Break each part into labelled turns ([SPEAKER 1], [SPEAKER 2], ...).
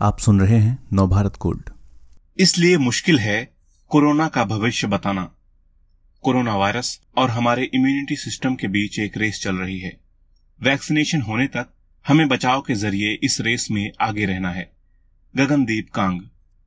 [SPEAKER 1] आप सुन रहे हैं नवभारत कोड।
[SPEAKER 2] इसलिए मुश्किल है कोरोना का भविष्य बताना। कोरोना वायरस और हमारे इम्यूनिटी सिस्टम के बीच एक रेस चल रही है। वैक्सीनेशन होने तक हमें बचाव के ज़रिए इस रेस में आगे रहना है। गगनदीप कांग।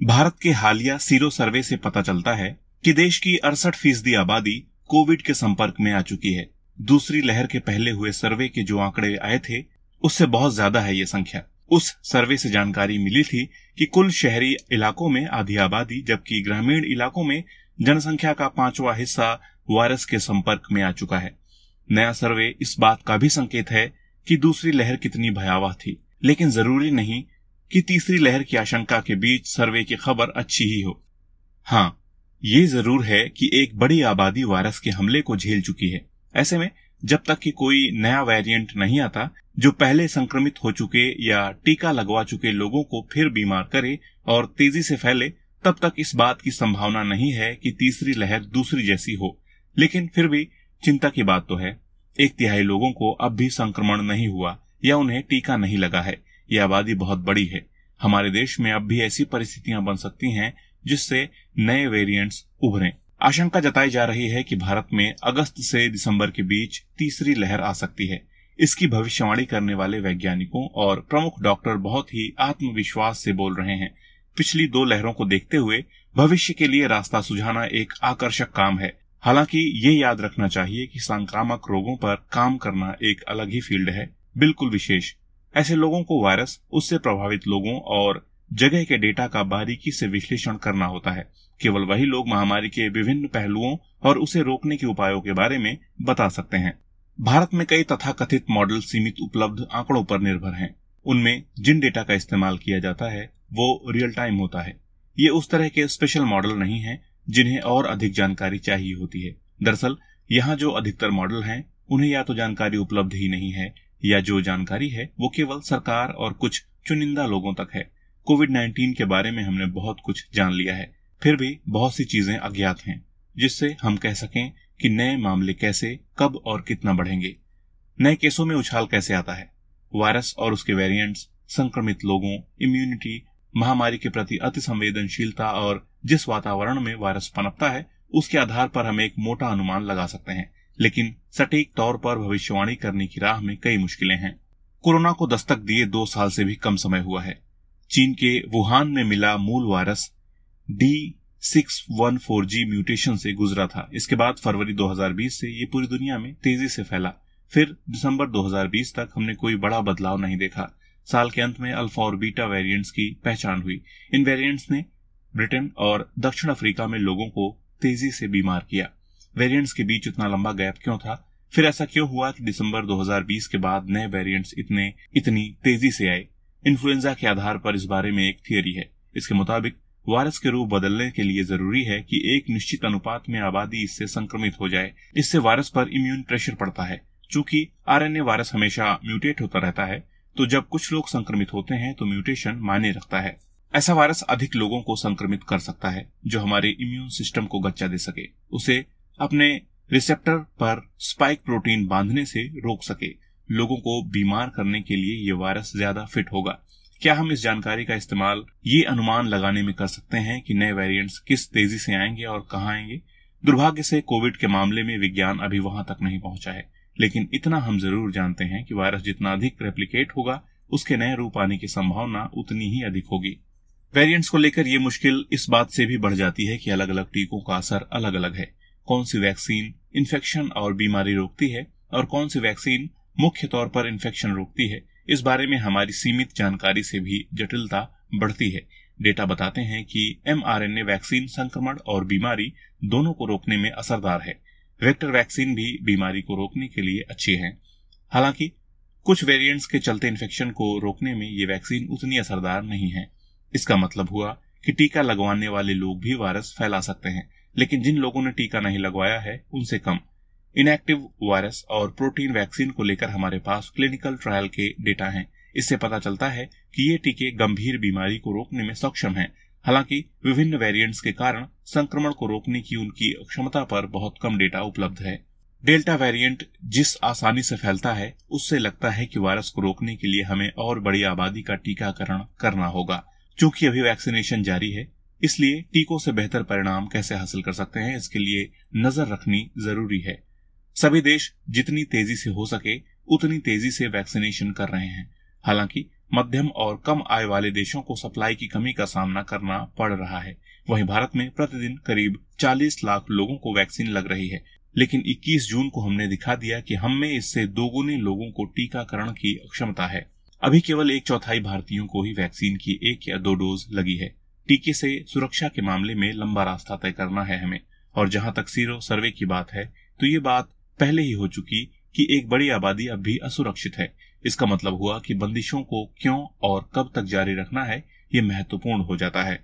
[SPEAKER 2] भारत के हालिया सीरो सर्वे से पता चलता है कि देश की अड़सठ फ़ीसदी आबादी कोविड के संपर्क में आ चुकी है। दूसरी लहर के पहले हुए सर्वे के जो आंकड़े आए थे, उससे बहुत ज़्यादा है ये संख्या। उस सर्वे से जानकारी मिली थी कि कुल शहरी इलाकों में आधी आबादी, जबकि ग्रामीण इलाकों में जनसंख्या का पांचवा हिस्सा वायरस के संपर्क में आ चुका है। नया सर्वे इस बात का भी संकेत है कि दूसरी लहर कितनी भयावह थी। लेकिन ज़रूरी नहीं कि तीसरी लहर की आशंका के बीच सर्वे की खबर अच्छी ही हो। हाँ ये ज़रूर है कि एक बड़ी आबादी वायरस के हमले को झेल चुकी है। ऐसे में जब तक कि कोई नया वेरिएंट नहीं आता, जो पहले संक्रमित हो चुके या टीका लगवा चुके लोगों को फिर बीमार करे और तेज़ी से फैले, तब तक इस बात की संभावना नहीं है कि तीसरी लहर दूसरी जैसी हो। लेकिन फिर भी चिंता की बात तो है। एक तिहाई लोगों को अब भी संक्रमण नहीं हुआ या उन्हें टीका नहीं लगा है। यह आबादी बहुत बड़ी है। हमारे देश में अब भी ऐसी परिस्थितियाँ बन सकती हैं जिससे नए वेरिएंट्स उभरें। आशंका जताई जा रही है कि भारत में अगस्त से दिसंबर के बीच तीसरी लहर आ सकती है। इसकी भविष्यवाणी करने वाले वैज्ञानिकों और प्रमुख डॉक्टर बहुत ही आत्मविश्वास से बोल रहे हैं। पिछली दो लहरों को देखते हुए भविष्य के लिए रास्ता सुझाना एक आकर्षक काम है। हालाँकि ये याद रखना चाहिए कि संक्रामक रोगों पर काम करना एक अलग ही फ़ील्ड है। बिल्कुल विशेष। ऐसे लोगों को वायरस, उससे प्रभावित लोगों और जगह के डेटा का बारीकी से विश्लेषण करना होता है। केवल वही लोग महामारी के विभिन्न पहलुओं और उसे रोकने के उपायों के बारे में बता सकते हैं। भारत में कई तथाकथित मॉडल सीमित उपलब्ध आंकड़ों पर निर्भर हैं। उनमें जिन डेटा का इस्तेमाल किया जाता है, वो रियल टाइम होता है। ये उस तरह के स्पेशल मॉडल नहीं है, जिन्हें और अधिक जानकारी चाहिए होती है। दरअसल, यहाँ जो अधिकतर मॉडल हैं, उन्हें या तो जानकारी उपलब्ध ही नहीं है, या जो जानकारी है, वो केवल सरकार और कुछ चुनिंदा लोगों तक है। कोविड 19 के बारे में हमने बहुत कुछ जान लिया है। फिर भी बहुत सी चीज़ें अज्ञात हैं, जिससे हम कह सकें कि नए मामले कैसे, कब और कितना बढ़ेंगे। नए केसों में उछाल कैसे आता है? वायरस और उसके वेरिएंट्स संक्रमित लोगों इम्यूनिटी महामारी के प्रति अति संवेदनशीलता और जिस वातावरण में वायरस पनपता है, उसके आधार पर हम एक मोटा अनुमान लगा सकते हैं। लेकिन सटीक तौर पर भविष्यवाणी करने की राह में कई मुश्किलें हैं। कोरोना को दस्तक दिए दो साल से भी कम समय हुआ है। चीन के वुहान में मिला मूल virus D six one four G mutation से गुजरा था। इसके बाद फरवरी 2020 से ये पूरी दुनिया में तेज़ी से फैला। फिर दिसंबर 2020 तक हमने कोई बड़ा बदलाव नहीं देखा। साल के अंत में अल्फ़ा और बीटा वेरिएंट्स की पहचान हुई। इन वेरिएंट्स ने ब्रिटेन और दक्षिण अफ्रीका में लोगों को तेज़ी से बीमार किया। वेरिएंट्स के बीच इतना लंबा गैप क्यों था? फिर ऐसा क्यों हुआ कि दिसंबर 2020 के बाद नए वेरिएंट्स इतने, इतनी तेज़ी से आए? इन्फ्लुएंजा के आधार पर इस बारे में एक थियोरी है। इसके मुताबिक वायरस के रूप बदलने के लिए ज़रूरी है कि एक निश्चित अनुपात में आबादी इससे संक्रमित हो जाए। इससे वायरस पर इम्यून प्रेशर पड़ता है। चूँकि आरएनए वायरस हमेशा म्यूटेट होता रहता है तो जब कुछ लोग संक्रमित होते हैं तो म्यूटेशन मायने रखता है। ऐसा वायरस अधिक लोगों को संक्रमित कर सकता है, जो हमारे इम्यून सिस्टम को गच्चा दे सके। उसे अपने रिसेप्टर पर स्पाइक प्रोटीन बांधने से रोक सके। लोगों को बीमार करने के लिए ये वायरस ज़्यादा फिट होगा। क्या हम इस जानकारी का इस्तेमाल ये अनुमान लगाने में कर सकते हैं कि नए वेरिएंट्स किस तेज़ी से आएँगे और कहाँ आएँगे? दुर्भाग्य से कोविड के मामले में विज्ञान अभी वहाँ तक नहीं पहुँचा है। लेकिन इतना हम ज़रूर जानते हैं कि वायरस जितना अधिक रेप्लीकेट होगा, उसके नए रूप आने की संभावना उतनी ही अधिक होगी। वेरिएंट्स को लेकर ये मुश्किल इस बात से भी बढ़ जाती है कि अलग अलग टीकों का असर अलग अलग है। कौन सी वैक्सीन इन्फेक्शन और बीमारी रोकती है और कौन सी वैक्सीन मुख्य तौर पर इन्फेक्शन रोकती है। इस बारे में हमारी सीमित जानकारी से भी जटिलता बढ़ती है। डेटा बताते हैं कि एमआरएनए वैक्सीन संक्रमण और बीमारी दोनों को रोकने में असरदार है। वेक्टर वैक्सीन भी बीमारी को रोकने के लिए अच्छी है। हालाँकि, कुछ वेरिएंट्स के चलते इन्फेक्शन को रोकने में ये वैक्सीन उतनी असरदार नहीं है। इसका मतलब हुआ कि टीका लगवाने वाले लोग भी वायरस फैला सकते हैं, लेकिन जिन लोगों ने टीका नहीं लगवाया है, उनसे कम। इनएक्टिव वायरस और प्रोटीन वैक्सीन को लेकर हमारे पास क्लिनिकल ट्रायल के डेटा हैं। इससे पता चलता है कि ये टीके गंभीर बीमारी को रोकने में सक्षम हैं। हालाँकि विभिन्न वेरिएंट्स के कारण संक्रमण को रोकने की उनकी क्षमता पर बहुत कम डेटा उपलब्ध है। डेल्टा वेरिएंट जिस आसानी से फैलता है, उससे लगता है कि वायरस को रोकने के लिए हमें और बड़ी आबादी का टीकाकरण करना होगा। चूँकि अभी वैक्सीनेशन जारी है, इसलिए टीकों से बेहतर परिणाम कैसे हासिल कर सकते हैं, इसके लिए नज़र रखनी ज़रूरी है। सभी देश जितनी तेज़ी से हो सके, उतनी तेज़ी से वैक्सीनेशन कर रहे हैं। हालाँकि, मध्यम और कम आय वाले देशों को सप्लाई की कमी का सामना करना पड़ रहा है। वहीं भारत में प्रतिदिन करीब 40 लाख लोगों को वैक्सीन लग रही है। लेकिन 21 जून को हमने दिखा दिया कि हम में इससे दोगुने लोगों को टीकाकरण की क्षमता है। अभी केवल एक चौथाई भारतीयों को ही वैक्सीन की एक या दो डोज लगी है। टीके से सुरक्षा के मामले में लंबा रास्ता तय करना है हमें। और जहाँ तक सीरो सर्वे की बात है तो ये बात पहले ही हो चुकी कि एक बड़ी आबादी अब भी असुरक्षित है। इसका मतलब हुआ कि बंदिशों को क्यों और कब तक जारी रखना है, ये महत्वपूर्ण हो जाता है।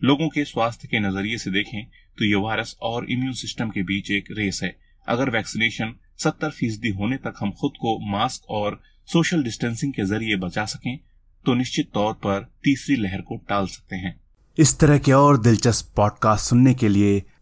[SPEAKER 2] लोगों के स्वास्थ्य के नज़रिए से देखें तो ये वायरस और इम्यून सिस्टम के बीच एक रेस है। अगर वैक्सीनेशन सत्तर फ़ीसदी होने तक हम खुद को मास्क और सोशल डिस्टेंसिंग के ज़रिए बचा सकें तो निश्चित तौर पर तीसरी लहर को टाल सकते हैं।
[SPEAKER 1] इस तरह के और दिलचस्प पॉडकास्ट सुनने के लिए